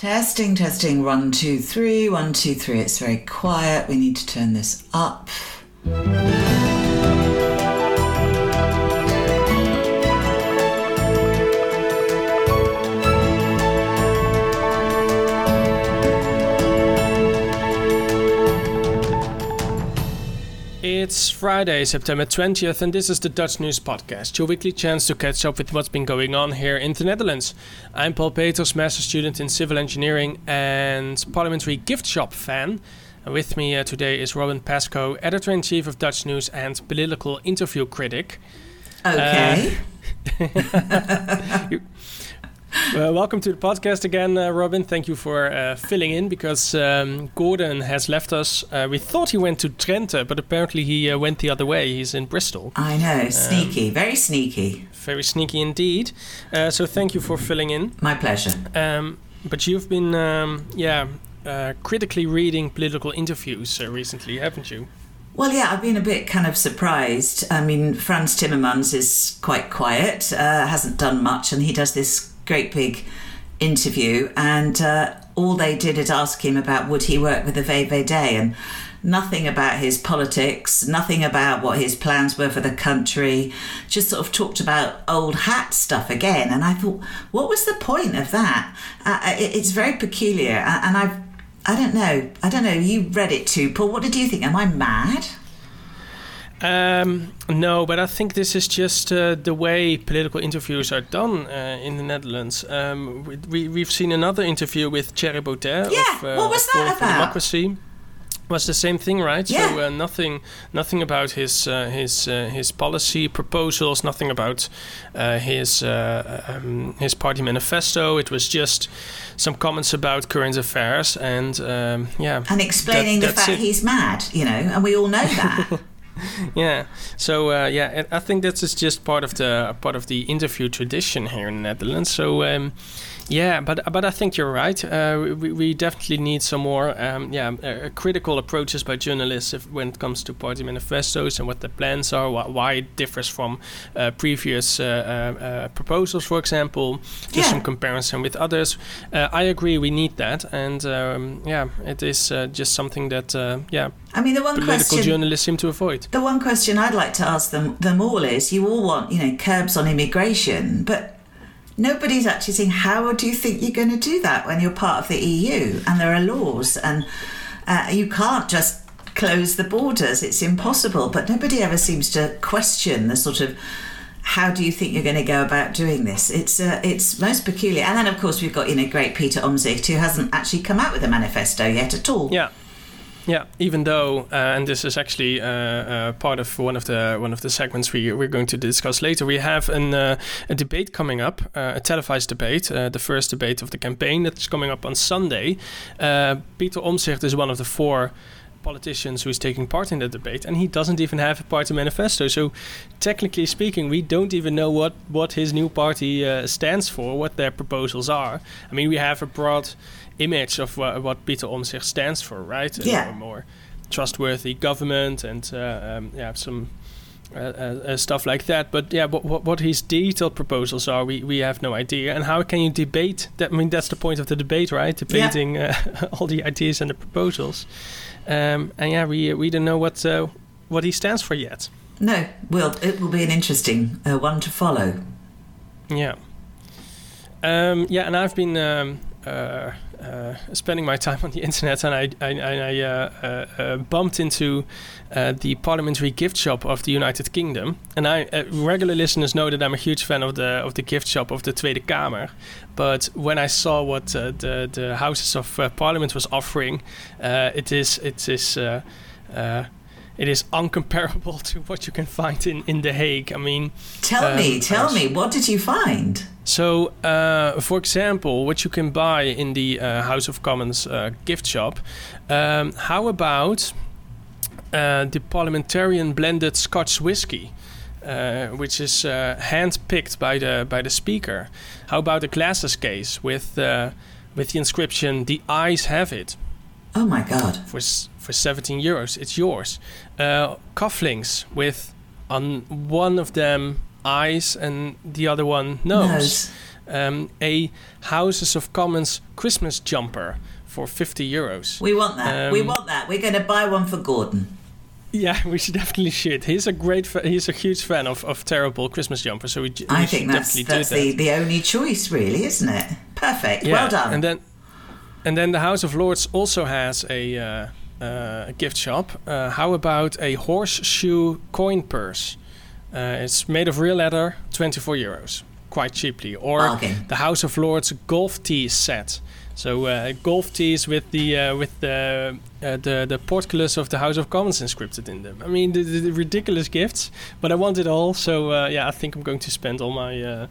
Testing, testing, one, two, three, one, two, three. It's very quiet. We need to turn this up. It's Friday, September 20th, and this is the Dutch News Podcast, your weekly chance to catch up with what's been going on here in the Netherlands. I'm Paul Peters, master student in civil engineering and parliamentary gift shop fan. And with me uh, today is Robin Pascoe, editor in chief of Dutch News and political interview critic. Okay. Uh, you, uh, welcome to the podcast again, uh, Robin. Thank you for uh, filling in because um, Gordon has left us. Uh, we thought he went to Twente, but apparently he uh, went the other way. He's in Bristol. I know, sneaky, um, very sneaky. Very sneaky indeed. Uh, so thank you for filling in. My pleasure. Um, but you've been, um, yeah, critically reading political interviews recently, haven't you? Well, yeah, I've been a bit kind of surprised. I mean, Frans Timmermans is quite quiet, hasn't done much, and he does this great big interview, and uh, all they did is ask him about would he work with the VVD, and nothing about his politics, nothing about what his plans were for the country, just sort of talked about old hat stuff again. And I thought, what was the point of that? Uh, it, it's very peculiar, and I've I don't know. I don't know. You read it too, Paul. What did you think? Am I mad? Um, no, but I think this is just uh, the way political interviews are done uh, in the Netherlands. Um, we, we, have seen another interview with Thierry Baudet yeah, of, uh, what was that about? Democracy. Was the same thing, right? Yeah. So uh, nothing, nothing about his uh, his uh, his policy proposals, nothing about his um, his party manifesto. It was just some comments about current affairs and um, yeah, and explaining that, the fact it. he's mad, you know, and we all know that. yeah. So uh, yeah, I think that's just part of the part of the interview tradition here in the Netherlands. So um, yeah, but but I think you're right. Uh, we, we definitely need some more um, yeah uh, critical approaches by journalists if, when it comes to party manifestos and what the plans are, wh- why it differs from uh, previous uh, uh, uh, proposals, for example. Just yeah. some comparison with others. I agree, we need that, and um, yeah, it is just something that yeah. I mean, the one political question journalists seem to avoid. The one question I'd like to ask them them all is: you all want you know curbs on immigration, but nobody's actually saying how do you think you're going to do that when you're part of the EU and there are laws and uh, you can't just close the borders. It's impossible. But nobody ever seems to question the sort of how do you think you're going to go about doing this? It's uh, it's most peculiar. And then of course we've got you know great Peter Omtzigt who hasn't actually come out with a manifesto yet at all. Yeah. Yeah, even though, uh, and this is actually uh, uh, part of one of the one of the segments we we're going to discuss later. We have an, uh, a debate coming up, uh, a televised debate, uh, the first debate of the campaign that's coming up on Sunday. Peter Omtzigt is one of the four politicians who's taking part in the debate, and he doesn't even have a party manifesto. So, technically speaking, we don't even know what what his new party stands for, what their proposals are. I mean, we have a broad image of what, what Peter Omtzigt stands for, right? Yeah. A more trustworthy government and uh, um, yeah, some uh, uh, stuff like that. But yeah, what, what, what his detailed proposals are, we, we have no idea. And how can you debate that? I mean, that's the point of the debate, right? Debating yeah. Uh, all the ideas and the proposals. Um, and yeah, we we don't know what uh, what he stands for yet. No, well, it will be an interesting uh, one to follow. Yeah. Um, yeah, and I've been um, uh, uh, spending my time on the internet, and I, I, I uh, uh, uh bumped into uh, the parliamentary gift shop of the United Kingdom. And I regular listeners know that I'm a huge fan of the of the gift shop of the Tweede Kamer. But when I saw what the the Houses of Parliament was offering, it is it is it is uncomparable to what you can find in, in The Hague. I mean, tell um, me, tell me, what did you find? So, uh, for example, what you can buy in the uh, House of Commons uh, gift shop, um, how about uh, the parliamentarian blended Scotch whiskey? Uh, which is uh, hand-picked by the by the speaker. How about a glasses case with with the inscription "The eyes have it"? Oh my God! For for 17 euros, it's yours. Uh, cufflinks with on one of them eyes and the other one nose. nose. um, a Houses of Commons Christmas jumper for 50 euros. We want that. Um, we want that. We're going to buy one for Gordon. Yeah, we should definitely should. He's a great, fa- he's a huge fan of, of terrible Christmas jumpers. So we, we I think that's, that's that. the, the only choice, really, isn't it? Perfect. Yeah. Well done. And then, and then the House of Lords also has a, uh, uh, a gift shop. Uh, how about a horseshoe coin purse? Uh, it's made of real leather, 24 euros, quite cheaply. Or the House of Lords golf tee set. So uh, golf tees with the uh, with the uh, the the portcullis of the House of Commons inscripted in them. I mean, the, the ridiculous gifts, but I want it all. So uh, yeah, I think I'm going to spend all my uh,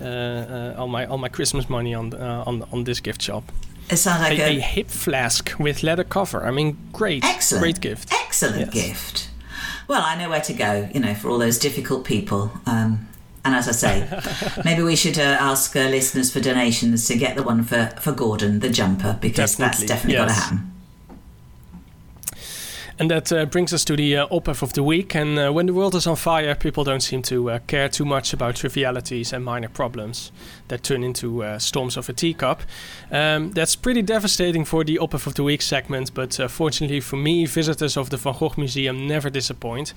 uh, all my all my Christmas money on on on this gift shop. It sounds like a, a, a, hip flask with leather cover. I mean, great, excellent, great gift, excellent yes. gift. Well, I know where to go. You know, for all those difficult people. Um, and as I say, maybe we should uh, ask uh, listeners for donations to get the one for, for Gordon, the jumper, because definitely. that's definitely yes. got to happen. And that uh, brings us to the uh, Ophef of the week. And uh, when the world is on fire, people don't seem to uh, care too much about trivialities and minor problems that turn into uh, storms of a teacup. Um, that's pretty devastating for the Ophef of the week segment, but uh, fortunately for me, visitors of the Van Gogh Museum never disappoint.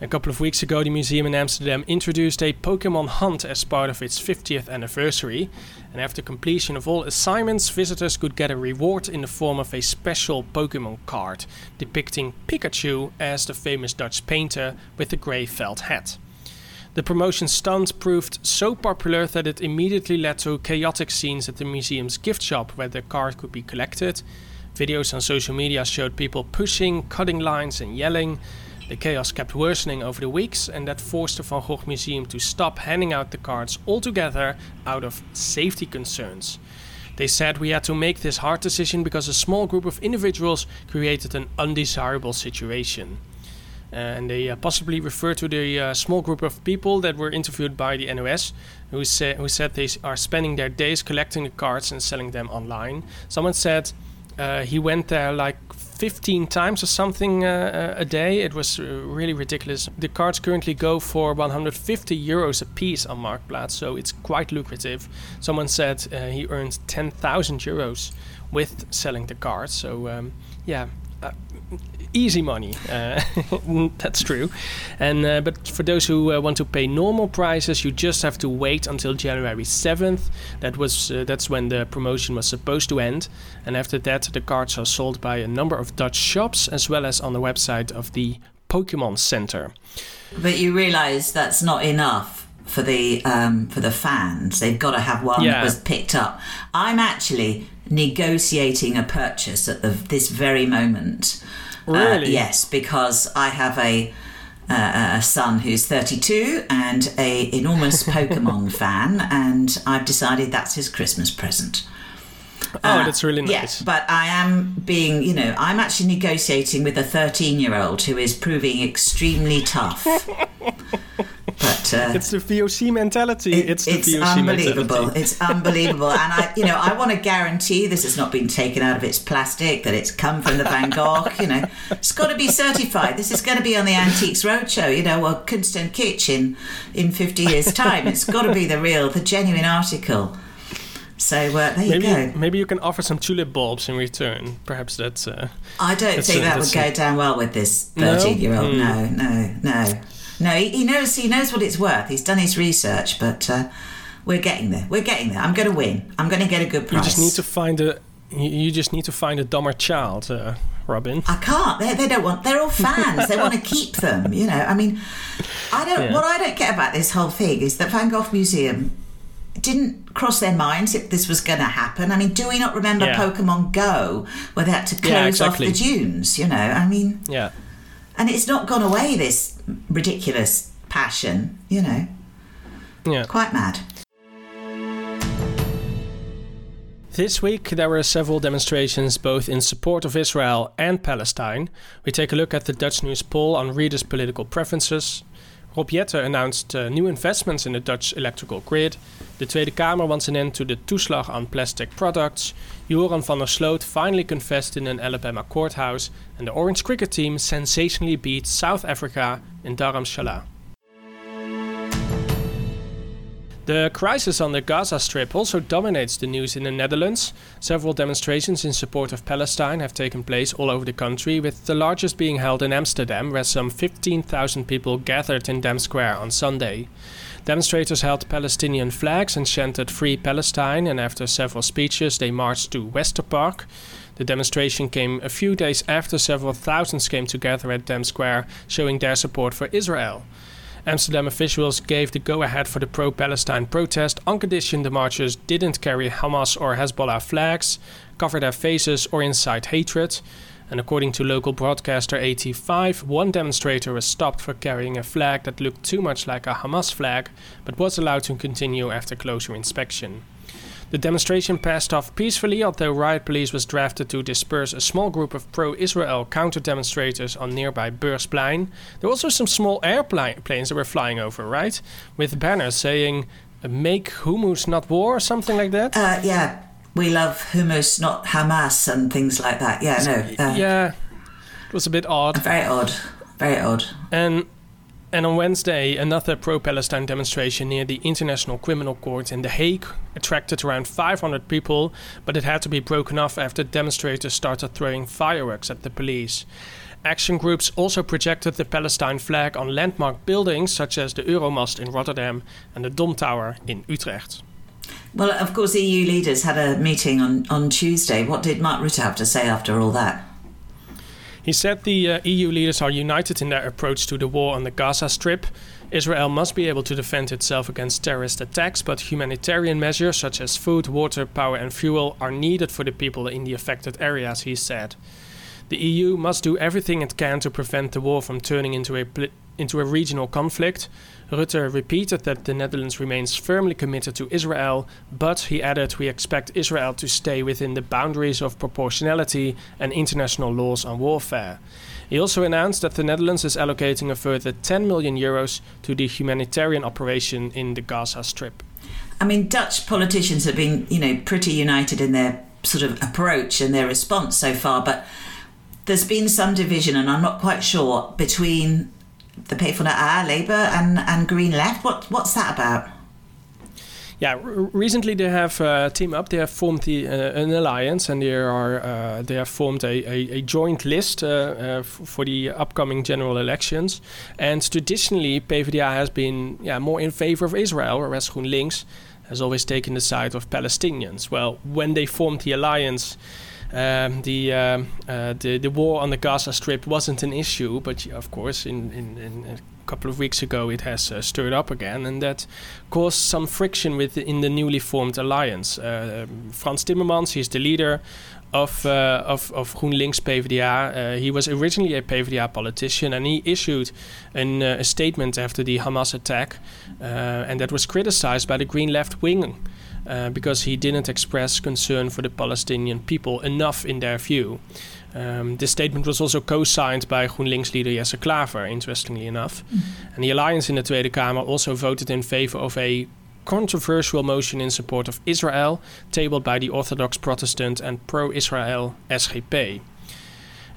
A couple of weeks ago, the museum in Amsterdam introduced a Pokemon hunt as part of its 50th anniversary. And after completion of all assignments, visitors could get a reward in the form of a special Pokemon card depicting Pikachu as the famous Dutch painter with the grey felt hat. The promotion stunt proved so popular that it immediately led to chaotic scenes at the museum's gift shop where the card could be collected. Videos on social media showed people pushing, cutting lines, and yelling. The chaos kept worsening over the weeks, and that forced the Van Gogh Museum to stop handing out the cards altogether out of safety concerns. They said we had to make this hard decision because a small group of individuals created an undesirable situation. Uh, and they uh, possibly refer to the uh, small group of people that were interviewed by the NOS, who, say, who said they are spending their days collecting the cards and selling them online. Someone said uh, he went there like 15 times or something uh, a day. It was uh, really ridiculous. The cards currently go for 150 euros a piece on Marktplaats, so it's quite lucrative. Someone said uh, he earned 10,000 euros with selling the cards. So um, yeah, uh, easy money. Uh, that's true. And uh, but for those who uh, want to pay normal prices, you just have to wait until January seventh. That was uh, that's when the promotion was supposed to end. And after that, the cards are sold by a number of Dutch shops as well as on the website of the Pokemon Center. But you realise that's not enough for the um, for the fans. They've got to have one yeah. that was picked up. I'm actually negotiating a purchase at the, this very moment. Uh, really? Uh, yes, because I have a uh, a son who's 32 and a enormous Pokemon fan, and I've decided that's his Christmas present. Oh, uh, that's really nice. Yes, but I am being, you know, I'm actually negotiating with a 13 year old who is proving extremely tough. But uh, it's the VOC mentality. It, it's the it's VOC unbelievable. Mentality. It's unbelievable, and I, you know, I want to guarantee this has not been taken out of its plastic. That it's come from the Van Gogh. You know, it's got to be certified. This is going to be on the Antiques Roadshow. You know, or Kunst en Kitsch in in fifty years' time. It's got to be the real, the genuine article. So uh, there maybe, you go. Maybe you can offer some tulip bulbs in return. Perhaps that's. Uh, I don't that's think that would go down well with this thirteen-year-old. No? Mm. no, no, no. No, he, he, knows. He knows what it's worth. He's done his research, but uh, we're getting there. We're getting there. I'm going to win. I'm going to get a good price. You just need to find a. You just need to find a dumber child, uh, Robin. I can't. They, they don't want. They're all fans. they want to keep them. You know. I mean, I don't. Yeah. What I don't get about this whole thing is that Van Gogh Museum didn't cross their minds if this was going to happen. I mean, do we not remember yeah. Pokemon Go, where they had to close yeah, exactly. off the dunes? You know. I mean. Yeah and it's not gone away. This ridiculous passion, you know. Yeah, quite mad. This week, there were several demonstrations both in support of Israel and Palestine. We take a look at the Dutch news poll on readers' political preferences, Rob Jetten announced uh, new investments in the Dutch electrical grid. The Tweede Kamer wants an end to the toeslag on plastic products. Joran van der Sloot finally confessed in an Alabama courthouse. And the Orange cricket team sensationally beat South Africa in Dharamshala. The crisis on the Gaza Strip also dominates the news in the Netherlands. Several demonstrations in support of Palestine have taken place all over the country, with the largest being held in Amsterdam, where some 15,000 people gathered in Dam Square on Sunday. Demonstrators held Palestinian flags and chanted Free Palestine, and after several speeches, they marched to Westerpark. The demonstration came a few days after several thousands came together at Dam Square, showing their support for Israel. Amsterdam officials gave the go ahead for the pro Palestine protest on condition the marchers didn't carry Hamas or Hezbollah flags, cover their faces, or incite hatred. And according to local broadcaster AT5, one demonstrator was stopped for carrying a flag that looked too much like a Hamas flag, but was allowed to continue after closer inspection. The demonstration passed off peacefully, although riot police was drafted to disperse a small group of pro Israel counter demonstrators on nearby Beursplein. There were also some small airplanes that were flying over, right? With banners saying, Make hummus, not war, or something like that? Uh, yeah, we love hummus, not Hamas, and things like that. Yeah, no. Uh, yeah, it was a bit odd. Very odd. Very odd. And and on Wednesday, another pro Palestine demonstration near the International Criminal Court in The Hague attracted around 500 people, but it had to be broken off after demonstrators started throwing fireworks at the police. Action groups also projected the Palestine flag on landmark buildings such as the Euromast in Rotterdam and the Dom Tower in Utrecht. Well, of course, EU leaders had a meeting on, on Tuesday. What did Mark Rutte have to say after all that? He said the uh, EU leaders are united in their approach to the war on the Gaza Strip. Israel must be able to defend itself against terrorist attacks, but humanitarian measures such as food, water, power, and fuel are needed for the people in the affected areas, he said. The EU must do everything it can to prevent the war from turning into a, into a regional conflict. Rutte repeated that the Netherlands remains firmly committed to Israel, but he added we expect Israel to stay within the boundaries of proportionality and international laws on warfare. He also announced that the Netherlands is allocating a further 10 million euros to the humanitarian operation in the Gaza Strip. I mean, Dutch politicians have been, you know, pretty united in their sort of approach and their response so far, but there's been some division, and I'm not quite sure between the PvdA, Labour, and and Green Left. What what's that about? Yeah, recently they have uh, teamed up. They have formed the, uh, an alliance, and they are uh, they have formed a, a, a joint list uh, uh, for the upcoming general elections. And traditionally, PvdA has been yeah more in favor of Israel, whereas GroenLinks has always taken the side of Palestinians. Well, when they formed the alliance. Um, the, um, uh, the the war on the Gaza Strip wasn't an issue, but of course, in, in, in a couple of weeks ago, it has uh, stirred up again, and that caused some friction within the newly formed alliance. Uh, Frans Timmermans, he's the leader of uh, of of GroenLinks PvdA. Uh, he was originally a PvdA politician, and he issued an, uh, a statement after the Hamas attack, uh, and that was criticized by the Green Left wing. Uh, because he didn't express concern for the Palestinian people enough in their view. Um, this statement was also co-signed by GroenLinks leader Jesse Klaver, interestingly enough. Mm-hmm. And the alliance in the Tweede Kamer also voted in favor of a controversial motion in support of Israel, tabled by the Orthodox Protestant and pro-Israel SGP.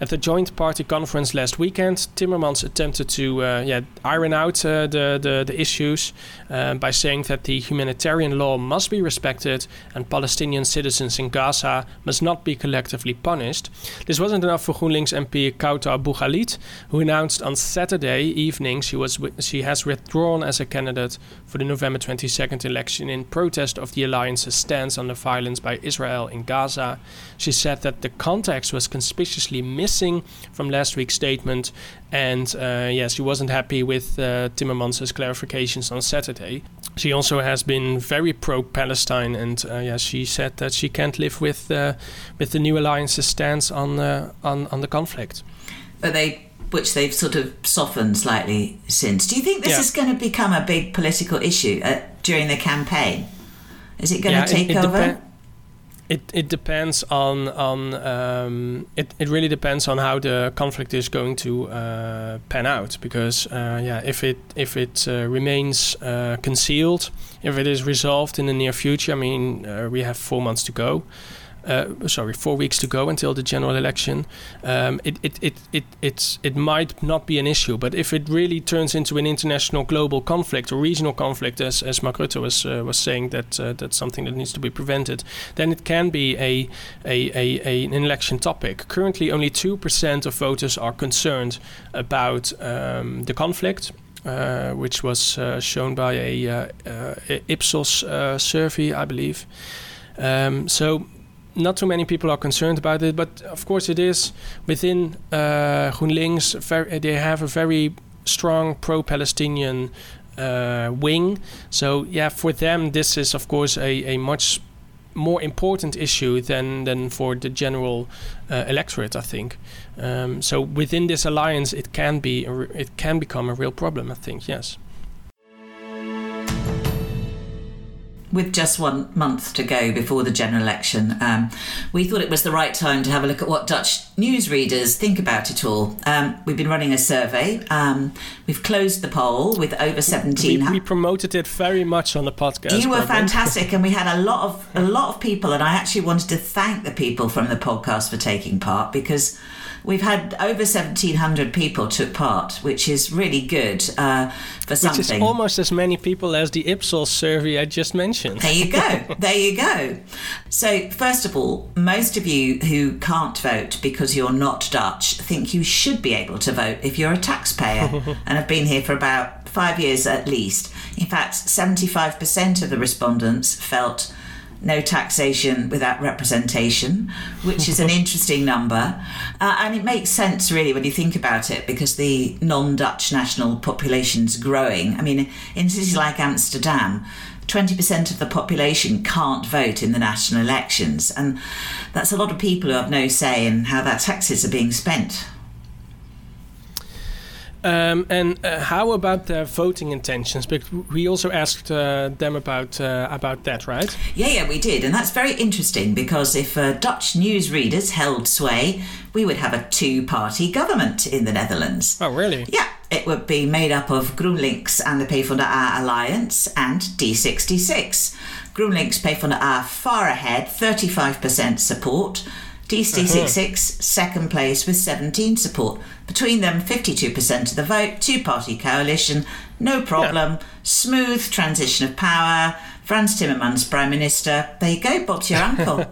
At the joint party conference last weekend, Timmermans attempted to uh, yeah, iron out uh, the, the, the, issues uh, by saying that the humanitarian law must be respected and Palestinian citizens in Gaza must not be collectively punished. This wasn't enough for GroenLinks MP Kauthar Bouchallikht, who announced on Saturday evening she, was she has withdrawn as a candidate for the November 22nd election in protest of the alliance's stance on the violence by Israel in Gaza. She said that the context was conspicuously missed missing from last week's statement. And uh, yes, she wasn't happy with uh, Timmermans' clarifications on Saturday. She also has been very pro-Palestine, and uh, yeah, she said that she can't live with uh, with the new alliance's stance on uh, on on the conflict. But they which they've sort of softened slightly since. Do you think this yeah. is going to become a big political issue uh, during the campaign? Is it going yeah, to take it, it over? It, it depends on on um, it, it really depends on how the conflict is going to uh, pan out because uh, yeah if it if it uh, remains uh, concealed if it is resolved in the near future I mean uh, we have four months to go uh, sorry, four weeks to go until the general election, um, it, it, it, it, it's, it might not be an issue. But if it really turns into an international global conflict or regional conflict, as, as Mark Rutte was, uh, was saying, that uh, that's something that needs to be prevented, then it can be a, a, a, a an election topic. Currently, only 2% of voters are concerned about um, the conflict. Uh, which was uh, shown by a uh, uh Ipsos uh, survey, I believe. Um, so not too many people are concerned about it, but of course it is within uh, GroenLinks. Very, they have a very strong pro-Palestinian uh, wing. So yeah, for them this is of course a, a much more important issue than than for the general uh, electorate, I think. Um, so within this alliance, it can be it can become a real problem. I think yes. With just one month to go before the general election, um, we thought it was the right time to have a look at what Dutch newsreaders think about it all. Um, we've been running a survey. Um, we've closed the poll with over 17. We, we, promoted it very much on the podcast. You were fantastic, and we had a lot of a lot of people. And I actually wanted to thank the people from the podcast for taking part because We've had over 1,700 people took part, which is really good uh, for something. Which is almost as many people as the Ipsos survey I just mentioned. There you go. there you go. So, first of all, most of you who can't vote because you're not Dutch think you should be able to vote if you're a taxpayer and have been here for about five years at least. In fact, 75% of the respondents felt no taxation without representation, which is an interesting number. Uh, and it makes sense, really, when you think about it, because the non Dutch national population is growing. I mean, in cities like Amsterdam, 20% of the population can't vote in the national elections. And that's a lot of people who have no say in how their taxes are being spent. Um, and uh, how about their voting intentions? Because we also asked uh, them about uh, about that, right? Yeah, yeah, we did, and that's very interesting because if uh, Dutch newsreaders held sway, we would have a two-party government in the Netherlands. Oh, really? Yeah, it would be made up of GroenLinks and the PvdA Alliance and D66. GroenLinks PvdA far ahead, 35% support. D66 uh-huh. second place with 17 support. Between them, 52% of the vote, two party coalition, no problem, yeah. smooth transition of power. Frans Timmermans, Prime Minister. There you go, Bob's your uncle.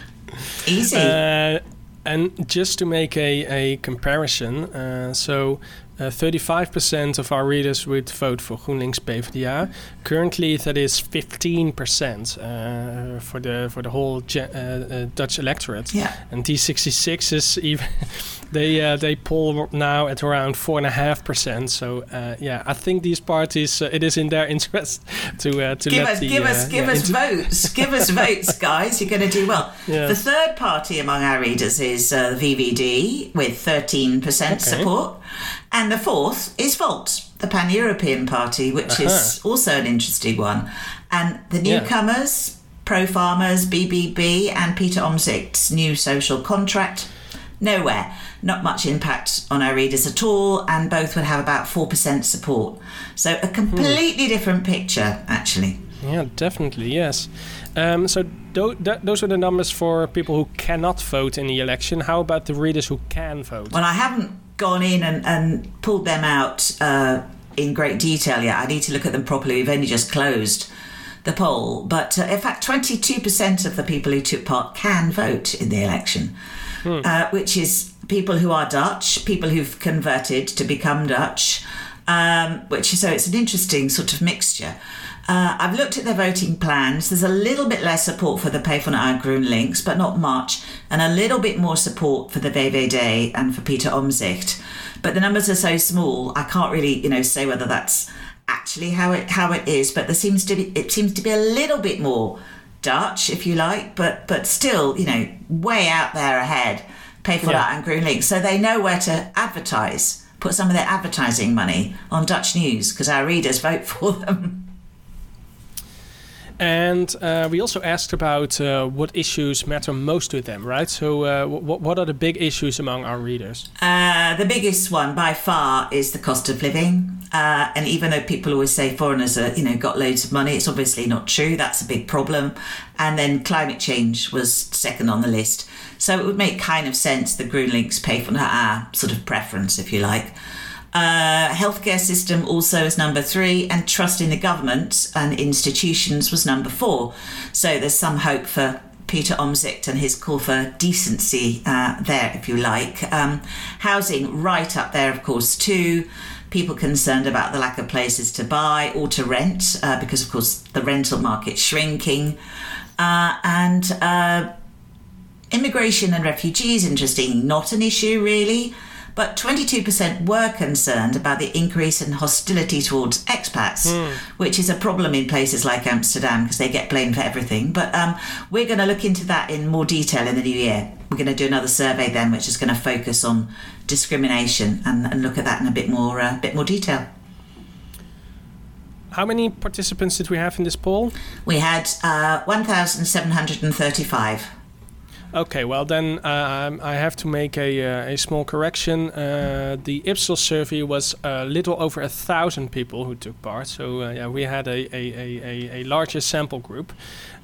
Easy. Uh, and just to make a, a comparison, uh, so 35% uh, of our readers would vote for GroenLinks PvdA. Currently, that is 15% uh, for the for the whole uh, uh, Dutch electorate. Yeah. And D66 is even they uh, they poll now at around four and a half percent. So yeah, I think these parties it is in their interest to to give us the, give us give yeah, us votes, give us votes, guys. You're going to do well. Yeah. The third party among our readers is VVD with 13% okay. support. And the fourth is Volt, the Pan European Party, which uh-huh. is also an interesting one. And the newcomers, yeah. Pro Farmers, BBB, and Peter Omtzigt's new social contract, nowhere. Not much impact on our readers at all, and both would have about 4% support. So a completely hmm. different picture, actually. Yeah, definitely, yes. Um, so th- those are the numbers for people who cannot vote in the election. How about the readers who can vote? Well, I haven't gone in and, and pulled them out uh, in great detail yet. I need to look at them properly. We've only just closed the poll. But uh, in fact, 22% of the people who took part can vote in the election, hmm. uh, which is people who are Dutch, people who've converted to become Dutch. Um, which so it's an interesting sort of mixture. Uh, I've looked at their voting plans. There's a little bit less support for the PvdA GroenLinks, but not much, and a little bit more support for the VVD and for Peter Omtzigt. But the numbers are so small, I can't really, you know, say whether that's actually how it how it is. But there seems to be it seems to be a little bit more Dutch, if you like, but but still, you know, way out there ahead. PvdA yeah. and GroenLinks, so they know where to advertise. Put some of their advertising money on Dutch news because our readers vote for them. And uh, we also asked about uh, what issues matter most to them, right? So, uh, what, are the big issues among our readers? Uh, the biggest one by far is the cost of living. Uh, and even though people always say foreigners are, you know, got loads of money, it's obviously not true. That's a big problem. And then climate change was second on the list. So it would make kind of sense that GroenLinks pay for our sort of preference, if you like. Uh, healthcare system also is number three, and trust in the government and institutions was number four. So there's some hope for Peter Omtzigt and his call for decency uh, there, if you like. Um, housing right up there, of course, too. People concerned about the lack of places to buy or to rent, uh, because of course the rental market's shrinking, uh, and uh, immigration and refugees. Interesting, not an issue really but 22% were concerned about the increase in hostility towards expats, mm. which is a problem in places like Amsterdam because they get blamed for everything. But um, we're going to look into that in more detail in the new year. We're going to do another survey then, which is going to focus on discrimination and, and look at that in a bit more, uh, bit more detail. How many participants did we have in this poll? We had uh, 1,735. Okay, well then uh, I have to make a, uh, a small correction. Uh, the Ipsos survey was a little over a thousand people who took part, so uh, yeah, we had a, a, a, a larger sample group.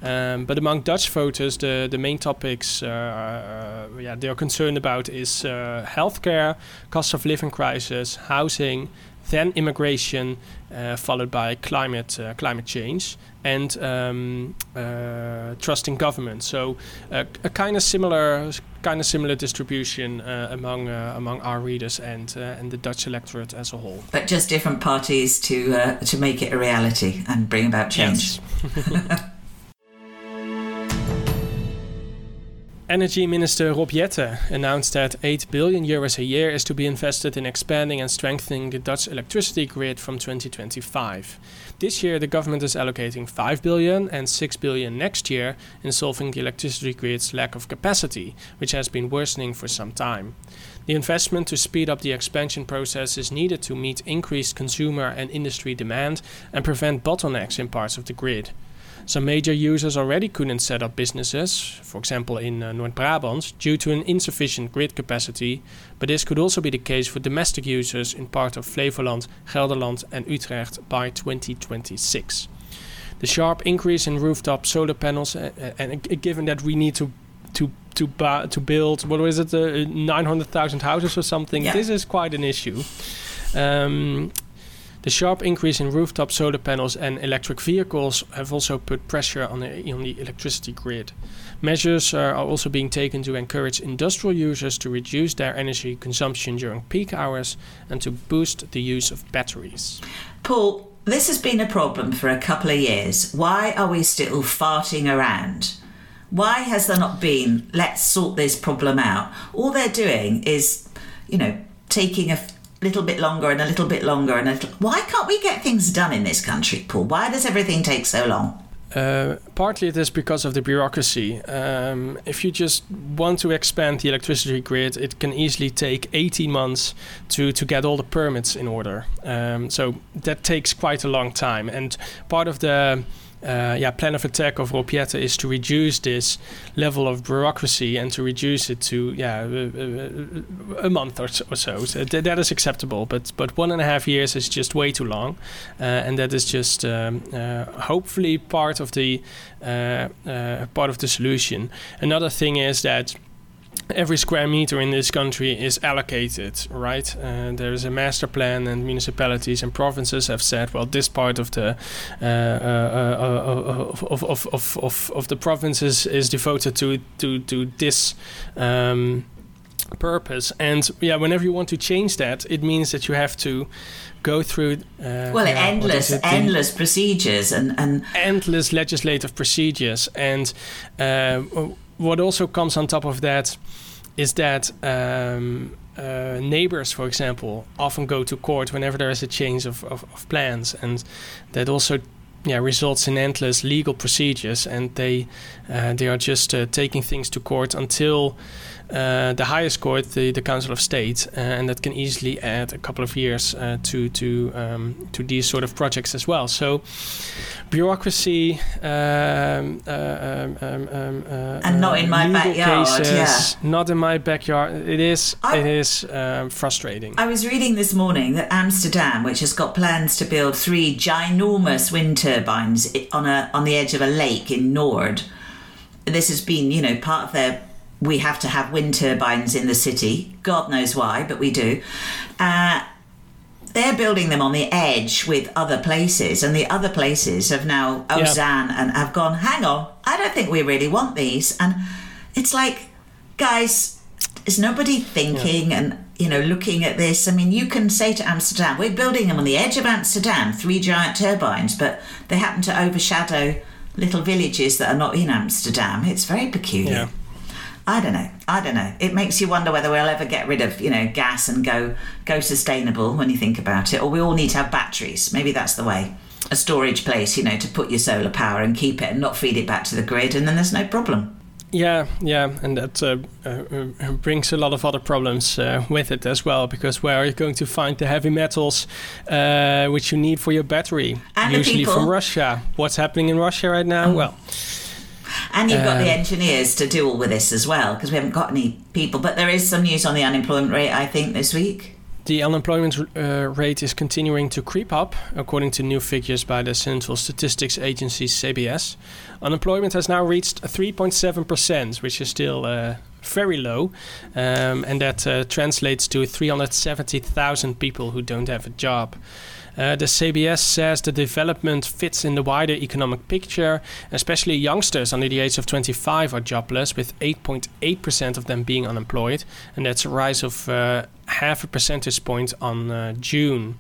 Um, but among Dutch voters, the, the main topics uh, uh, yeah, they are concerned about is healthcare, cost of living crisis, housing, then immigration, uh, followed by climate uh, climate change and um, uh, trusting government. So uh, a kind of similar kind of similar distribution uh, among uh, among our readers and and the Dutch electorate as a whole. But just different parties to to make it a reality and bring about change. Yes. Energy Minister Rob Jetten announced that 8 billion euros a year is to be invested in expanding and strengthening the Dutch electricity grid from 2025. This year the government is allocating 5 billion and 6 billion next year in solving the electricity grid's lack of capacity, which has been worsening for some time. The investment to speed up the expansion process is needed to meet increased consumer and industry demand and prevent bottlenecks in parts of the grid. Some major users already couldn't set up businesses, for example in uh, North Brabant, due to an insufficient grid capacity, but this could also be the case for domestic users in part of Flevoland, Gelderland, and Utrecht by 2026. The sharp increase in rooftop solar panels, uh, and uh, given that we need to to to to build what was it, uh, 900,000 houses or something, yeah. this is quite an issue. Um, the sharp increase in rooftop solar panels and electric vehicles have also put pressure on the, on the electricity grid. Measures uh, are also being taken to encourage industrial users to reduce their energy consumption during peak hours and to boost the use of batteries. Paul, this has been a problem for a couple of years. Why are we still farting around? Why has there not been, let's sort this problem out? All they're doing is, you know, taking a little bit longer and a little bit longer and a little. Why can't we get things done in this country, Paul? Why does everything take so long? Uh, partly it is because of the bureaucracy. Um, if you just want to expand the electricity grid, it can easily take 18 months to, to get all the permits in order. Um, so that takes quite a long time. And part of the uh, yeah, plan of attack of Rob Jetten is to reduce this level of bureaucracy and to reduce it to yeah a, a, a month or so. Or so. so th- that is acceptable, but but one and a half years is just way too long, uh, and that is just um, uh, hopefully part of the uh, uh, part of the solution. Another thing is that every square meter in this country is allocated, right? Uh, there is a master plan, and municipalities and provinces have said, well, this part of the uh, uh, uh of, of, of, of, of the provinces is devoted to to to this. Um, purpose and yeah whenever you want to change that it means that you have to go through uh, well endless endless procedures and and endless legislative procedures and uh, what also comes on top of that is that um, uh, neighbors, for example, often go to court whenever there is a change of, of, of, plans, and that also yeah results in endless legal procedures, and they uh, they are just uh, taking things to court until uh, the highest court, the, the Council of State, uh, and that can easily add a couple of years uh, to to um, to these sort of projects as well. So bureaucracy um, uh, um, um, um uh, and not in my backyard. Cases, yeah. not in my backyard. It is I, it is um, frustrating. I was reading this morning that Amsterdam, which has got plans to build three ginormous wind turbines on a on the edge of a lake in Nord. This has been, you know, part of their we have to have wind turbines in the city. God knows why, but we do. Uh, they're building them on the edge with other places, and the other places have now Ozan and have gone. Hang on, I don't think we really want these. And it's like, guys, is nobody thinking yeah. and you know looking at this? I mean, you can say to Amsterdam, we're building them on the edge of Amsterdam, three giant turbines, but they happen to overshadow little villages that are not in Amsterdam. It's very peculiar. Yeah. I don't know. I don't know. It makes you wonder whether we'll ever get rid of, you know, gas and go go sustainable when you think about it, or we all need to have batteries. Maybe that's the way. A storage place, you know, to put your solar power and keep it and not feed it back to the grid, and then there's no problem. Yeah, yeah, and that uh, uh, uh, brings a lot of other problems uh, with it as well. Because where are you going to find the heavy metals uh, which you need for your battery? And Usually from Russia. What's happening in Russia right now? Oh. Well, and you've got um, the engineers to do all with this as well, because we haven't got any people. But there is some news on the unemployment rate, I think, this week. The unemployment uh, rate is continuing to creep up, according to new figures by the Central Statistics Agency (CBS). Unemployment has now reached 3.7%, which is still uh, very low, um, and that uh, translates to 370,000 people who don't have a job. Uh, the CBS says the development fits in the wider economic picture, especially youngsters under the age of 25 are jobless, with 8.8% of them being unemployed, and that's a rise of uh, half a percentage point on uh, June.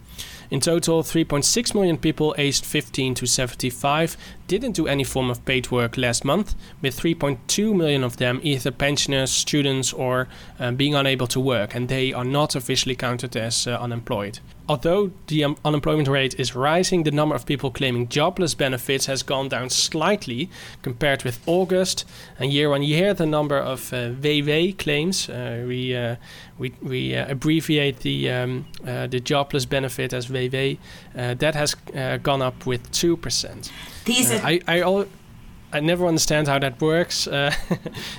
In total, 3.6 million people aged 15 to 75 didn't do any form of paid work last month, with 3.2 million of them either pensioners, students, or uh, being unable to work, and they are not officially counted as uh, unemployed. Although the um, unemployment rate is rising, the number of people claiming jobless benefits has gone down slightly compared with August. And year on year, the number of uh, WW claims, uh, we, uh, we, we uh, abbreviate the, um, uh, the jobless benefit as WW, uh, that has gone up with 2%. These are I, I, al- I never understand how that works. Uh,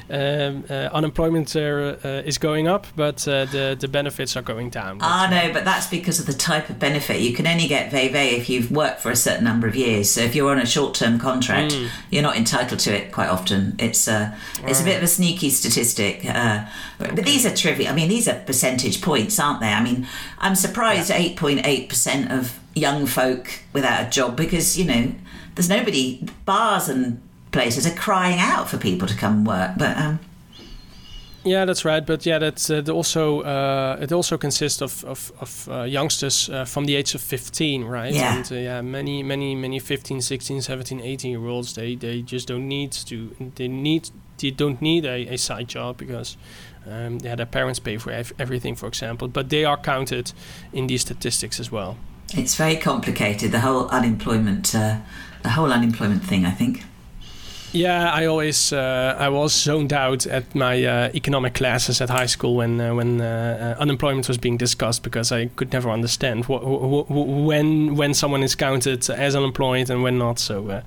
um, uh, unemployment uh, uh, is going up, but uh, the the benefits are going down. Ah, no, but that's because of the type of benefit. You can only get WW if you've worked for a certain number of years. So if you're on a short term contract, mm. you're not entitled to it quite often. It's uh, it's a bit of a sneaky statistic. Okay. But these are trivial. I mean, these are percentage points, aren't they? I mean, I'm surprised eight point eight percent of young folk without a job because you know there's nobody bars and places are crying out for people to come work. But um, yeah, that's right. But yeah, that's uh, also uh, it also consists of of, of uh, youngsters uh, from the age of 15, right? Yeah. And uh, yeah, many many many 15, 16, 17, 18 year olds they they just don't need to they need they don't need a, a side job because um, yeah, their parents pay for ev- everything, for example. But they are counted in these statistics as well. It's very complicated. The whole unemployment, uh, the whole unemployment thing. I think. Yeah, I always uh, I was zoned out at my uh, economic classes at high school when uh, when uh, uh, unemployment was being discussed because I could never understand wh- wh- wh- when when someone is counted as unemployed and when not. So uh,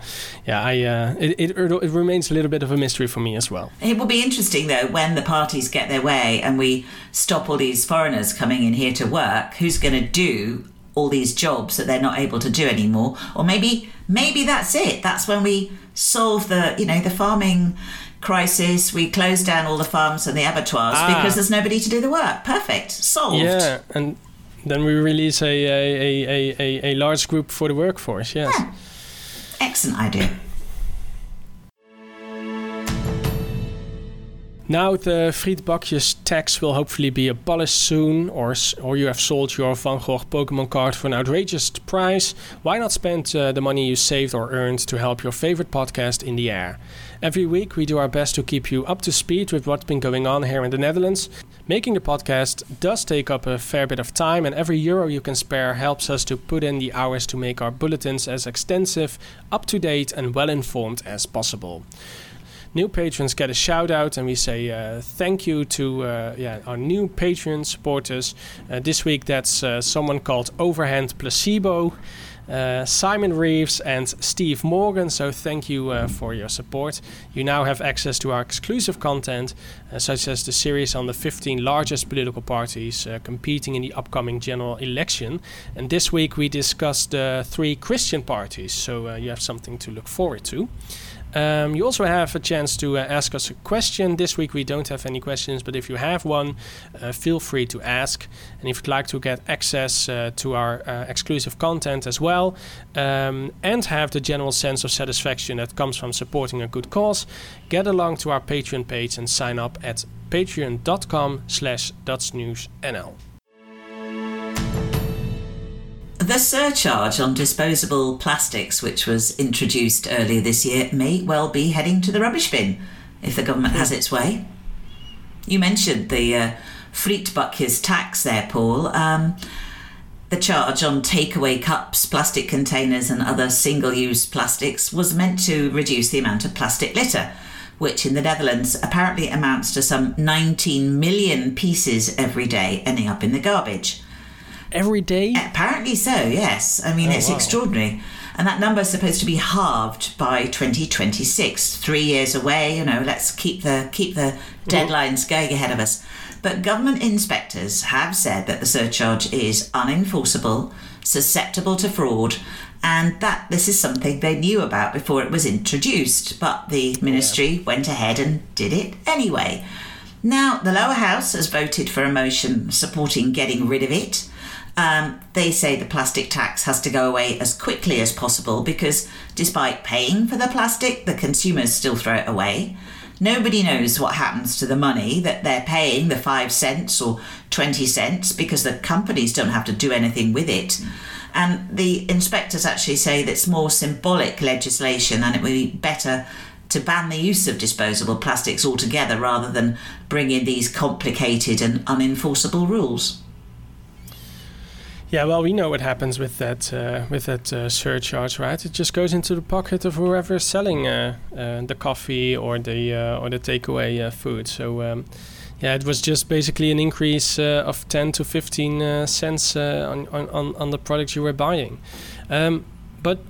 yeah, I it, it, it remains a little bit of a mystery for me as well. It will be interesting though when the parties get their way and we stop all these foreigners coming in here to work. Who's going to do all these jobs that they're not able to do anymore? Or maybe maybe that's it. That's when we solve the you know the farming crisis. We close down all the farms and the abattoirs ah. because there's nobody to do the work. Perfect, solved. Yeah, and then we release a a, a, a, a large group for the workforce. Yes, yeah. excellent idea. Now the Frietbakjes tax will hopefully be abolished soon, or or you have sold your Van Gogh Pokemon card for an outrageous price. Why not spend uh, the money you saved or earned to help your favorite podcast in the air? Every week we do our best to keep you up to speed with what's been going on here in the Netherlands. Making the podcast does take up a fair bit of time, and every euro you can spare helps us to put in the hours to make our bulletins as extensive, up to date, and well informed as possible new patrons get a shout out, and we say uh, thank you to uh, yeah our new patron supporters. Uh, this week, that's uh, someone called Overhand Placebo. Uh, Simon Reeves and Steve Morgan. So, thank you uh, for your support. You now have access to our exclusive content, such as the series on the 15 largest political parties competing in the upcoming general election. And this week we discussed the three Christian parties, so you have something to look forward to. Um, you also have a chance to uh, ask us a question. This week we don't have any questions, but if you have one, uh, feel free to ask. And if you'd like to get access uh, to our uh, exclusive content as well, um, and have the general sense of satisfaction that comes from supporting a good cause, get along to our Patreon page and sign up at patreon.com slash dutchnewsnl. The surcharge on disposable plastics, which was introduced earlier this year, may well be heading to the rubbish bin if the government has its way. You mentioned the uh, Frietbakjes tax there, Paul. Um, the charge on takeaway cups, plastic containers, and other single use plastics was meant to reduce the amount of plastic litter, which in the Netherlands apparently amounts to some 19 million pieces every day ending up in the garbage every day? Apparently so, yes. I mean, oh, it's wow. extraordinary. And that number is supposed to be halved by 2026. Three years away, you know, let's keep the keep the deadlines going ahead of us. But government inspectors have said that the surcharge is unenforceable, susceptible to fraud, and that this is something they knew about before it was introduced. But the ministry yeah. went ahead and did it anyway. Now, the lower house has voted for a motion supporting getting rid of it. Um, they say the plastic tax has to go away as quickly as possible because despite paying for the plastic, the consumers still throw it away. Nobody knows what happens to the money that they're paying, the five cents or 20 cents, because the companies don't have to do anything with it. And the inspectors actually say that it's more symbolic legislation and it would be better to ban the use of disposable plastics altogether rather than bring in these complicated and unenforceable rules. Yeah, well, we know what happens with that uh, with that uh, surcharge, right? It just goes into the pocket of whoever's selling uh, uh the coffee or the uh, or the takeaway uh, food. So. Um, yeah, it was just basically an increase of 10 to 15 cents on, on, on the products you were buying. Um, but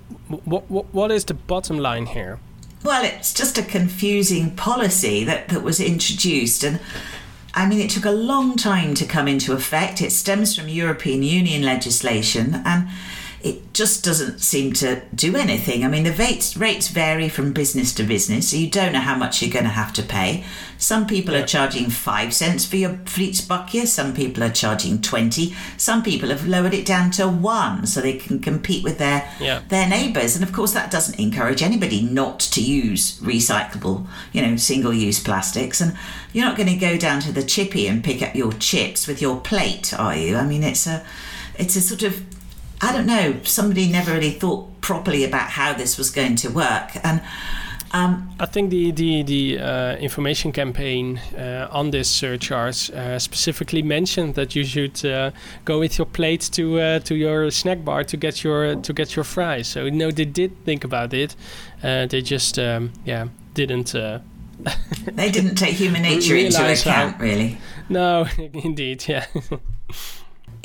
what, what, what is the bottom line here? Well, it's just a confusing policy that, that was introduced. And I mean, it took a long time to come into effect. It stems from European Union legislation and it just doesn't seem to do anything. I mean, the rates, rates vary from business to business, so you don't know how much you're going to have to pay. Some people yeah. are charging five cents for your Frietbakje, some people are charging 20, some people have lowered it down to one so they can compete with their, yeah. their neighbours. And of course, that doesn't encourage anybody not to use recyclable, you know, single use plastics. And you're not going to go down to the chippy and pick up your chips with your plate, are you? I mean, it's a it's a sort of I don't know, somebody never really thought properly about how this was going to work. And um, I think the the the uh, information campaign uh, on this surcharge uh, specifically mentioned that you should uh, go with your plate to uh, to your snack bar to get your to get your fries. So no, they did think about it. Uh, they just um, yeah didn't. they didn't take human nature into account, how, really. No, indeed, yeah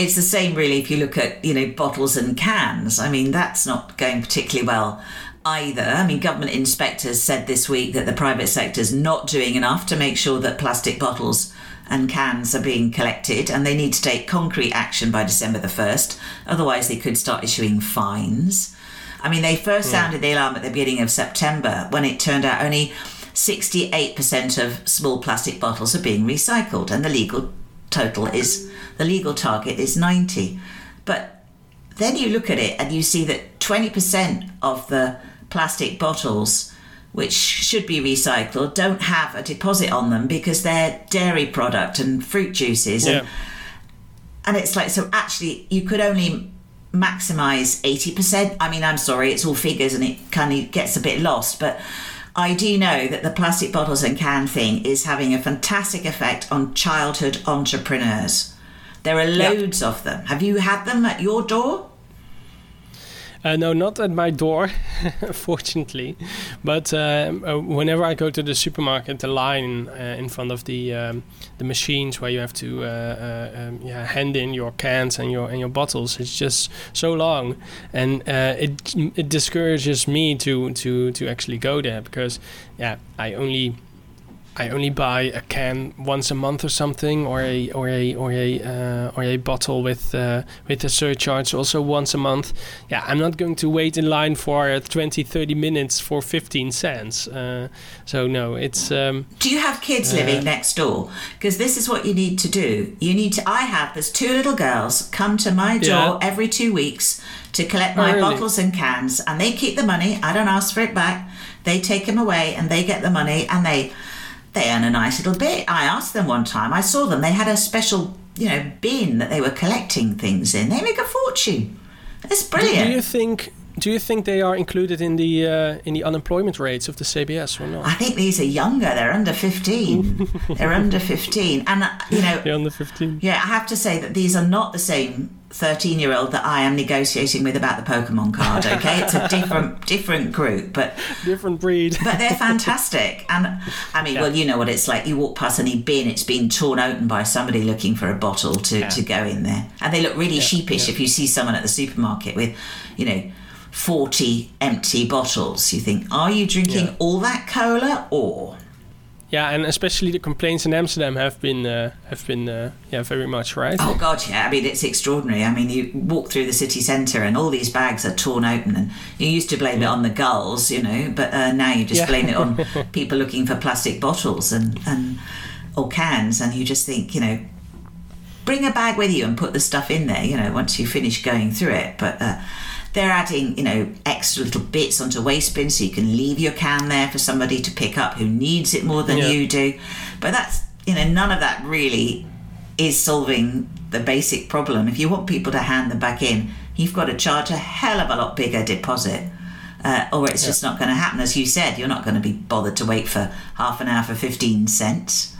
it's the same really if you look at you know bottles and cans. I mean that's not going particularly well either. I mean government inspectors said this week that the private sector is not doing enough to make sure that plastic bottles and cans are being collected and they need to take concrete action by december the 1st otherwise they could start issuing fines. I mean they first hmm. sounded the alarm at the beginning of september when it turned out only 68% of small plastic bottles are being recycled and the legal total is the legal target is 90. But then you look at it and you see that 20% of the plastic bottles which should be recycled, don't have a deposit on them because they're dairy product and fruit juices. And, and it's like, so actually, you could only maximize 80%. I mean, I'm sorry, it's all figures and it kind of gets a bit lost, but I do know that the plastic bottles and can thing is having a fantastic effect on childhood entrepreneurs. There are loads of them. Have you had them at your door? Uh, no, not at my door, fortunately. But um, uh, whenever I go to the supermarket, the line uh, in front of the um, the machines where you have to uh, uh, um, yeah, hand in your cans and your and your bottles, it's just so long, and uh, it it discourages me to to to actually go there because yeah, I only I only buy a can once a month or something, or a or a or a uh, or a bottle with uh, with a surcharge also once a month. Yeah, I'm not going to wait in line for uh, 20, 30 minutes for 15 cents. Uh, so no, it's um, Do you have kids living next door? Because this is what you need to do. You need to. I have. There's two little girls come to my door Yeah. every two weeks to collect my Oh, really? bottles and cans, and they keep the money. I don't ask for it back. They take them away, and they get the money, and they they earn a nice little bit. I asked them one time. I saw them. They had a special, you know, bin that they were collecting things in. They make a fortune. It's brilliant. do you think? Do you think they are included in the uh, in the unemployment rates of the CBS or not? I think these are younger. They're under 15. They're under 15. And, uh, you know, Yeah, under 15. Yeah, I have to say that these are not the same 13 year old that I am negotiating with about the Pokemon card, okay? It's a different different group, but Different breed. but they're fantastic. And I mean, well, you know what it's like. You walk past any bin, it's been torn open by somebody looking for a bottle to, to go in there. And they look really sheepish if you see someone at the supermarket with, you know, 40 empty bottles. You think, are you drinking Yeah. all that cola or? Yeah, and especially the complaints in Amsterdam have been uh, have been uh, yeah very much right. Oh God, yeah. I mean, it's extraordinary. I mean, you walk through the city centre and all these bags are torn open, and you used to blame it on the gulls, you know, but uh, now you just Yeah. blame it on people looking for plastic bottles and and or cans, and you just think, you know, bring a bag with you and put the stuff in there, you know, once you finish going through it. But uh, they're adding, you know, extra little bits onto waste bins so you can leave your can there for somebody to pick up who needs it more than Yeah. you do. But that's, you know, none of that really is solving the basic problem. If you want people to hand them back in, you've got to charge a hell of a lot bigger deposit. Uh, or it's just not going to happen. As you said, you're not going to be bothered to wait for half an hour for 15 cents.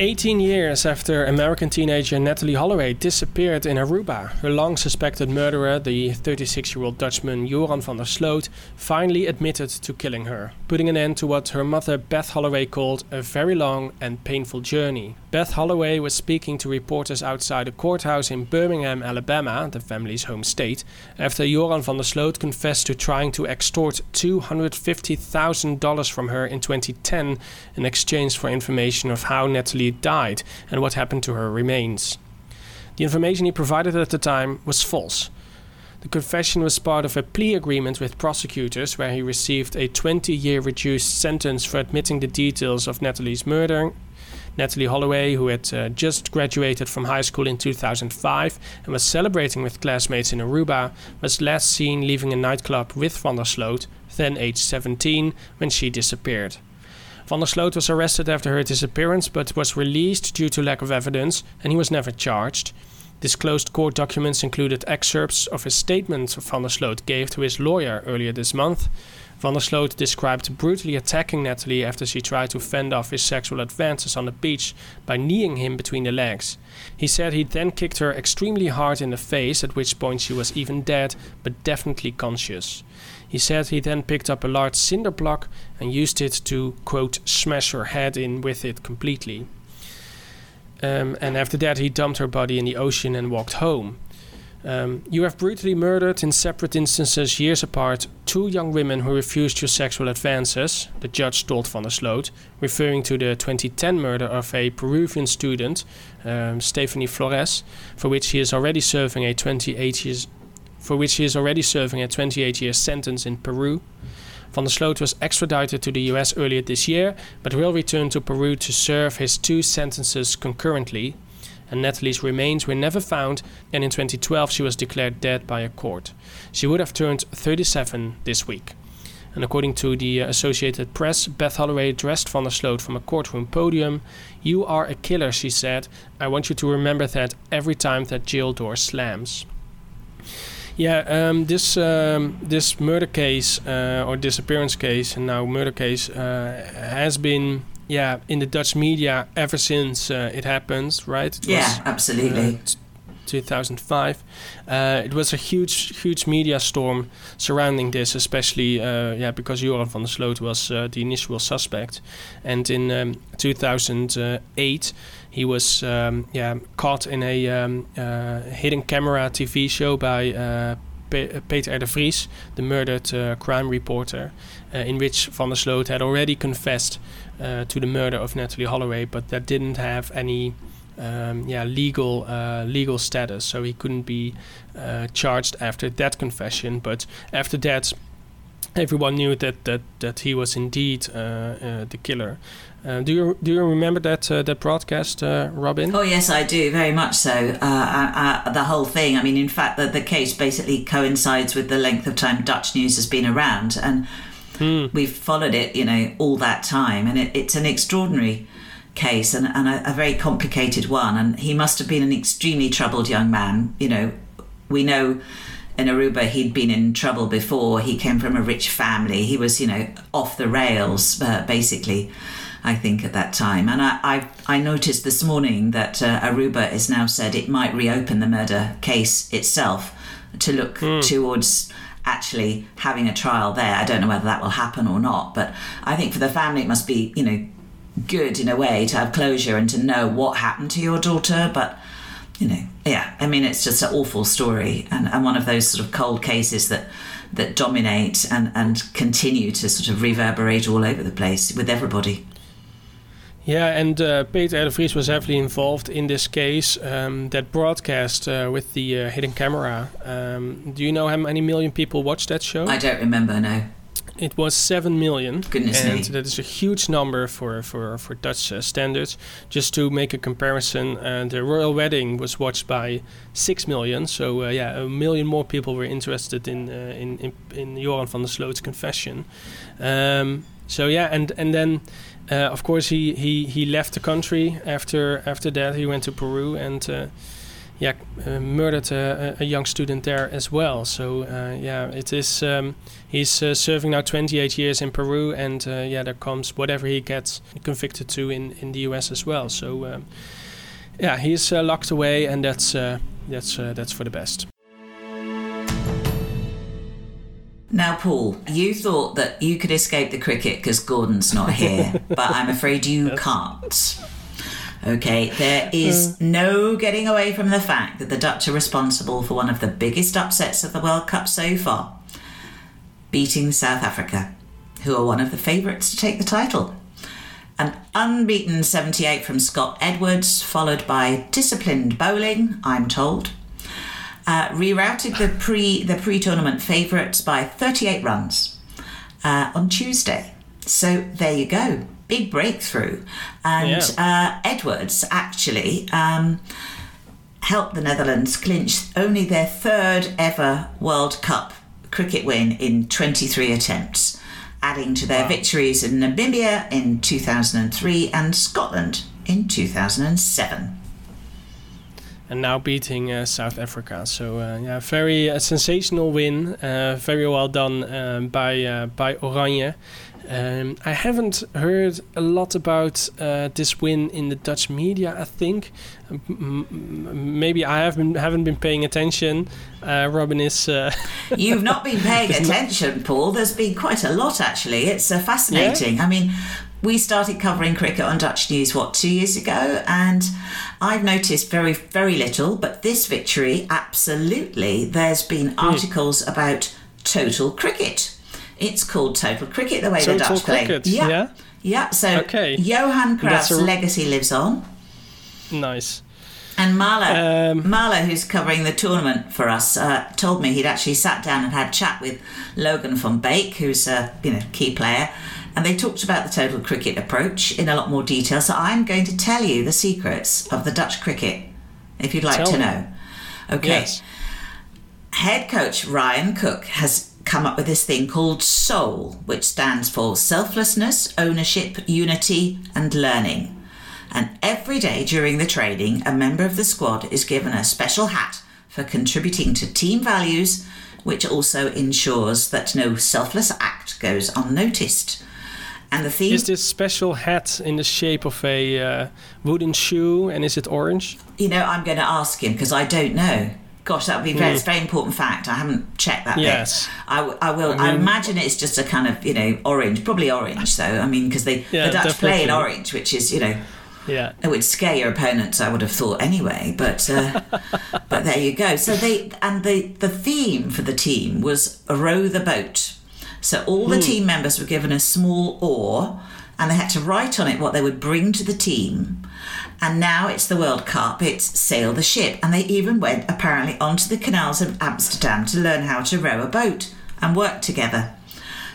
18 years after American teenager Natalee Holloway disappeared in Aruba, her long suspected murderer, the 36 year old Dutchman Joran van der Sloot, finally admitted to killing her, putting an end to what her mother Beth Holloway called a very long and painful journey. Beth Holloway was speaking to reporters outside a courthouse in Birmingham, Alabama, the family's home state, after Joran van der Sloot confessed to trying to extort $250,000 from her in 2010 in exchange for information of how Natalee died and what happened to her remains. The information he provided at the time was false. The confession was part of a plea agreement with prosecutors where he received a 20 year reduced sentence for admitting the details of Natalee's murder. Natalee Holloway, who had uh, just graduated from high school in 2005 and was celebrating with classmates in Aruba, was last seen leaving a nightclub with Van der Sloot, then aged 17, when she disappeared. Van der Sloot was arrested after her disappearance but was released due to lack of evidence and he was never charged. Disclosed court documents included excerpts of a statement Van der Sloot gave to his lawyer earlier this month. Van der Sloot described brutally attacking Natalee after she tried to fend off his sexual advances on the beach by kneeing him between the legs. He said he then kicked her extremely hard in the face, at which point she was even dead, but definitely conscious. He said he then picked up a large cinder block and used it to, quote, smash her head in with it completely. Um, and after that, he dumped her body in the ocean and walked home. Um, you have brutally murdered in separate instances years apart two young women who refused your sexual advances, the judge told Van der Sloot, referring to the 2010 murder of a Peruvian student, um, Stephanie Flores, for which he is already serving a 28 years for which he is already serving a 28 year sentence in Peru. Van der Sloot was extradited to the US earlier this year, but will return to Peru to serve his two sentences concurrently. and Natalee's remains were never found, and in 2012 she was declared dead by a court. She would have turned 37 this week. And according to the Associated Press, Beth Holloway addressed Van der Sloot from a courtroom podium. You are a killer, she said. I want you to remember that every time that jail door slams. Yeah, um, this um, this murder case uh, or disappearance case, and now murder case, uh, has been yeah in the Dutch media ever since uh, it happened, right? It yeah, was, absolutely. 2005. Uh, it was a huge, huge media storm surrounding this, especially uh, yeah because Joran van der Sloot was uh, the initial suspect, and in um, 2008 he was um, yeah caught in a um, uh, hidden camera TV show by. Uh, Peter R. de Vries, the murdered uh, crime reporter, in which Van der Sloot had already confessed to the murder of Natalee Holloway, but that didn't have any um, yeah, legal uh, legal status, so he couldn't be uh, charged after that confession. But after that, everyone knew that that, that he was indeed uh, uh the killer. Uh, do you do you remember that uh, that broadcast, Robin? Oh yes, I do very much so. the whole thing. I mean, in fact, the the case basically coincides with the length of time Dutch news has been around, and hmm. we've followed it, you know, all that time, and it, it's an extraordinary case and, and a, a, very complicated one. And he must have been an extremely troubled young man. You know, we know in Aruba he'd been in trouble before. He came from a rich family. He was, you know, off the rails, uh, basically. I think at that time, and I I, I noticed this morning that uh, Aruba has now said it might reopen the murder case itself to look mm. towards actually having a trial there. I don't know whether that will happen or not, but I think for the family it must be you know good in a way to have closure and to know what happened to your daughter. But, you know, yeah, I mean, it's just an awful story and, and one of those sort of cold cases that that dominate and, and continue to sort of reverberate all over the place with everybody. Yeah, and uh, Peter de Vries was heavily involved in this case. Um, that broadcast uh, with the uh, hidden camera. Um, do you know how many million people watched that show? I don't remember. No. It was seven million. Goodness and me. that is a huge number for for for Dutch uh, standards. Just to make a comparison, uh, the royal wedding was watched by six million. So uh, yeah, a million more people were interested in uh, in, in in Joran van der Sloot's confession. Um, so yeah, and and then. Uh, of course, he, he, he left the country after after that. He went to Peru and uh, yeah, uh, murdered a, a, young student there as well. So uh, yeah, it is. Um, he's uh, serving now 28 years in Peru, and uh, yeah, there comes whatever he gets convicted to in, in the U.S. as well. So um, yeah, he's locked away, and that's that's that's for the best. Now, Paul, you thought that you could escape the cricket because Gordon's not here, but I'm afraid you can't. Okay, there is mm. no getting away from the fact that the Dutch are responsible for one of the biggest upsets of the World Cup so far, beating South Africa, who are one of the favourites to take the title. An unbeaten 78 from Scott Edwards, followed by disciplined bowling, I'm told, uh, rerouted the pre the pre tournament favourites by 38 runs uh, on Tuesday. So there you go big breakthrough. And yeah. uh, Edwards actually um, helped the Netherlands clinch only their third ever World Cup cricket win in 23 attempts, adding to their wow. victories in Namibia in 2003 and Scotland in 2007 and now beating uh, South Africa. So uh, yeah, very uh, sensational win. Uh, very well done um, by uh, by Oranje. Um, I haven't heard a lot about uh, this win in the Dutch media. I think M- maybe I have been, haven't been paying attention. Uh, Robin is. Uh, You've not been paying attention, Paul. There's been quite a lot actually. It's uh, fascinating. Yeah? I mean, we started covering cricket on Dutch News what two years ago, and I've noticed very very little. But this victory, absolutely, there's been hmm. articles mm. about total cricket it's called Total Cricket, the way Total the Dutch cricket. play. Yeah. yeah. Yeah. So okay. Johan Cruijff's a... legacy lives on. Nice. And Marla, um, Marla, who's covering the tournament for us, uh, told me he'd actually sat down and had a chat with Logan van Beek, who's a you know key player, and they talked about the total cricket approach in a lot more detail. So I'm going to tell you the secrets of the Dutch cricket if you'd like Tell to me. know. Okay. Yes. Head coach Ryan Cook has come up with this thing called SOUL, which stands for Selflessness, Ownership, Unity, and Learning. And every day during the training, a member of the squad is given a special hat for contributing to team values, which also ensures that no selfless act goes unnoticed. And the theme Is this special hat in the shape of a uh, wooden shoe, and is it orange? You know, I'm going to ask him because I don't know. Gosh, that would be very, a very important fact. I haven't checked that. Yes. bit. I, w- I will. I, mean- imagine it's just a kind of, you know, orange, probably orange, though. I mean, because they Yeah, the Dutch play in orange, which is, you know, Yeah. it would scare your opponents. I would have thought anyway. But uh, but there you go. So they and the the theme for the team was row the boat. So all Hmm. the team members were given a small oar, and they had to write on it what they would bring to the team. And now it's the World Cup. It's sail the ship, and they even went apparently onto the canals of Amsterdam to learn how to row a boat and work together.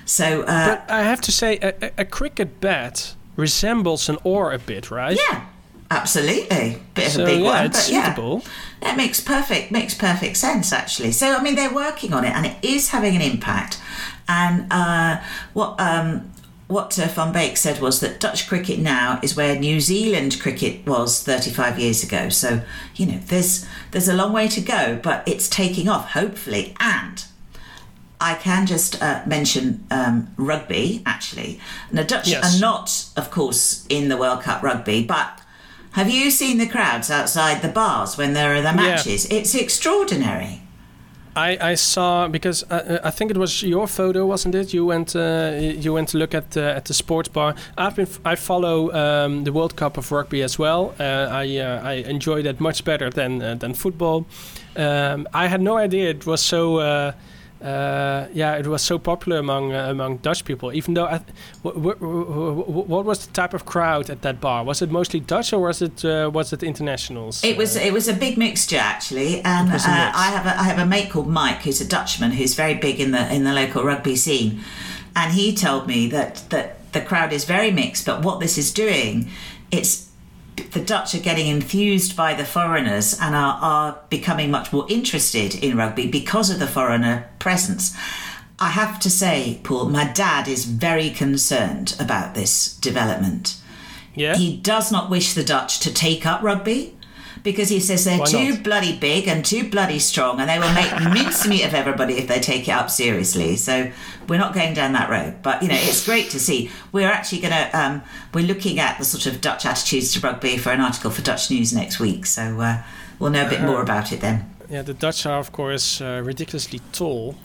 So uh, But I have to say, a, a, a cricket bat resembles an oar a bit, right? yeah, absolutely, bit of So a big yeah, one, but yeah. That makes perfect makes perfect sense actually. So I mean they're working on it and it is having an impact. And uh, what um, what uh, Van Beek said was that Dutch cricket now is where New Zealand cricket was 35 years ago. So you know there's there's a long way to go, but it's taking off hopefully. And I can just uh, mention um, rugby actually. And the Dutch Yes. are not, of course, in the World Cup rugby, but. Have you seen the crowds outside the bars when there are the matches? It's extraordinary. I, I saw because uh, I think it was your photo, wasn't it? You went uh, you went to look at the, at the sports bar. I've been I follow um, the World Cup of rugby as well. Uh, I uh, I enjoy that much better than uh, than football. Um, I had no idea it was so. Uh, yeah, it was so popular among uh, among Dutch people. Even though, what was the type of crowd at that bar? Was it mostly Dutch or was it uh, was it internationals? It was it was a big mixture actually, and uh, mix. I have a, I have a mate called Mike who's a Dutchman who's very big in the in the local rugby scene, and he told me that that the crowd is very mixed. But what this is doing, it's the Dutch are getting enthused by the foreigners and are, are becoming much more interested in rugby because of the foreigner presence. I have to say, Paul, my dad is very concerned about this development. yeah. He does not wish the Dutch to take up rugby because he says they're Why too not? bloody big and too bloody strong and they will make mincemeat of everybody if they take it up seriously. So we're not going down that road. But, you know, it's great to see. We're actually going to, um, we're looking at the sort of Dutch attitudes to rugby for an article for Dutch News next week. So uh, we'll know a bit more about it then. Yeah, the Dutch are of course uh, ridiculously tall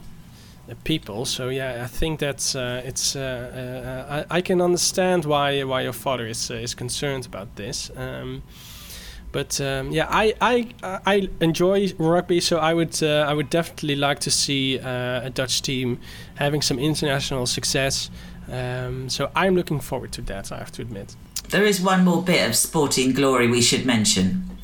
uh, people. So yeah, I think that's uh, it's. Uh, uh, I, I can understand why why your father is uh, is concerned about this. Um, but um, yeah, I, I I enjoy rugby, so I would uh, I would definitely like to see uh, a Dutch team having some international success. Um, so I'm looking forward to that. I have to admit. There is one more bit of sporting glory we should mention.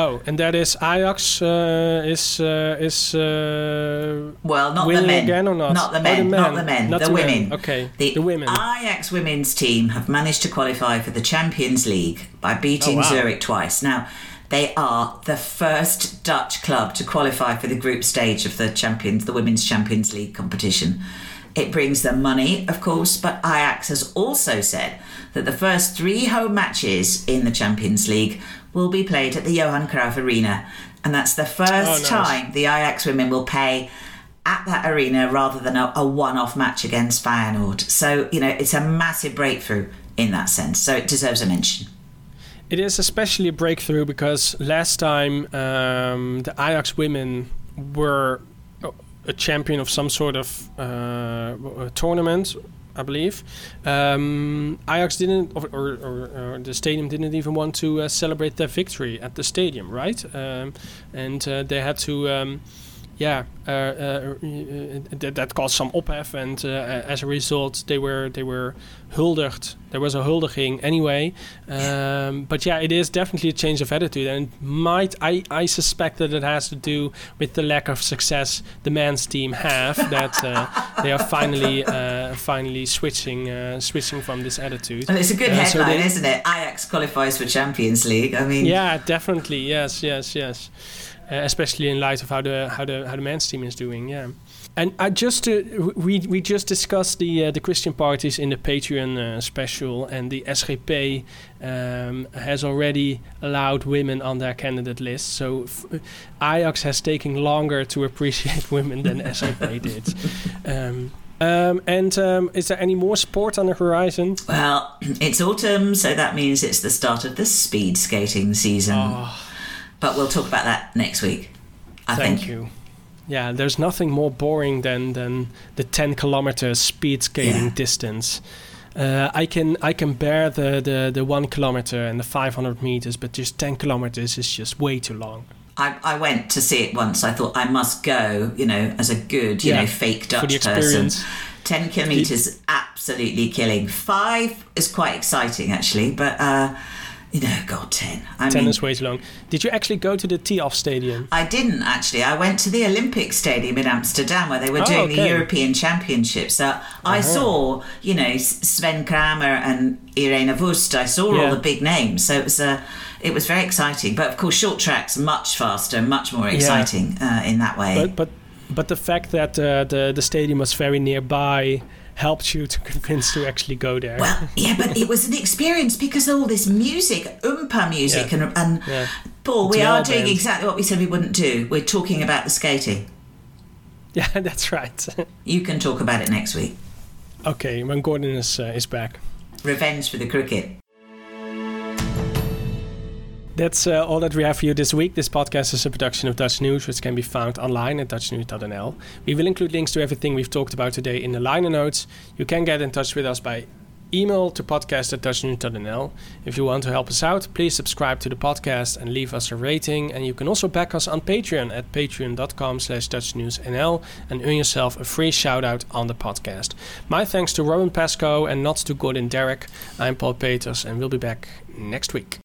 Oh, and that is Ajax uh, is uh, is uh, Well, not the men. again or not? Not the Oh, men. Not the men. Not the the men. women. Okay, The, the women. Ajax women's team have managed to qualify for the Champions League by beating Oh, wow. Zurich twice. Now, they are the first Dutch club to qualify for the group stage of the Champions, the Women's Champions League competition. It brings them money, of course, but Ajax has also said that the first three home matches in the Champions League will be played at the Johan Cruyff Arena. And that's the first Oh, nice. time the Ajax women will pay at that arena rather than a, a one-off match against Feyenoord. So, you know, it's a massive breakthrough in that sense. So it deserves a mention. It is especially a breakthrough because last time um, the Ajax women were a- a champion of some sort of uh, tournament, I believe. Um, Ajax didn't, or, or, or, or the stadium didn't even want to uh, celebrate their victory at the stadium, right? Um, and uh, they had to. Um, yeah, uh, uh, that, that caused some ophef, and uh, as a result, they were they were huldigd. There was a huldiging anyway. Um, but yeah, it is definitely a change of attitude, and might I, I suspect that it has to do with the lack of success the men's team have that uh, they are finally uh, finally switching uh, switching from this attitude. And it's a good headline, so they, isn't it? Ajax qualifies for Champions League. I mean, yeah, definitely, yes, yes, yes. Uh, especially in light of how the how the how the men's team is doing. Yeah. And I just uh, we we just discussed the uh, the Christian parties in the Patreon uh, special, and the SGP um, has already allowed women on their candidate list. So Ajax has taken longer to appreciate women than SGP did. Um, um, and um, is there any more sport on the horizon? Well, it's autumn, so that means it's the start of the speed skating season. Oh but we'll talk about that next week. I Thank think. you. Yeah, there's nothing more boring than than the 10 kilometer speed skating yeah. distance. Uh, I can I can bear the, the, the one kilometer and the 500 meters, but just 10 kilometers is just way too long. I, I went to see it once. I thought I must go, you know, as a good, you yeah, know, fake Dutch person. 10 kilometers, absolutely killing. Five is quite exciting, actually, but. Uh, know, God, 10. I 10 mean, is way too long. Did you actually go to the Thialf Stadium? I didn't actually. I went to the Olympic Stadium in Amsterdam where they were oh, doing okay. the European Championships. So uh-huh. I saw, you know, Sven Kramer and Ireen Wüst. I saw yeah. all the big names. So it was a. Uh, it was very exciting, but of course, short tracks much faster, much more exciting yeah. uh, in that way. But but but the fact that uh, the the stadium was very nearby helped you to convince to actually go there. Well, yeah, but it was an experience because all this music, oompa music, yeah. and, and yeah. Paul, we are doing exactly what we said we wouldn't do. We're talking about the skating. Yeah, that's right. you can talk about it next week. Okay, when Gordon is uh, is back. Revenge for the cricket. That's uh, all that we have for you this week. This podcast is a production of Dutch News, which can be found online at dutchnews.nl. We will include links to everything we've talked about today in the liner notes. You can get in touch with us by email to podcast at dutchnews.nl. If you want to help us out, please subscribe to the podcast and leave us a rating. And you can also back us on Patreon at patreon.com slash dutchnewsnl and earn yourself a free shout out on the podcast. My thanks to Robin Pascoe and not to Gordon Darroch. I'm Paul Peters and we'll be back next week.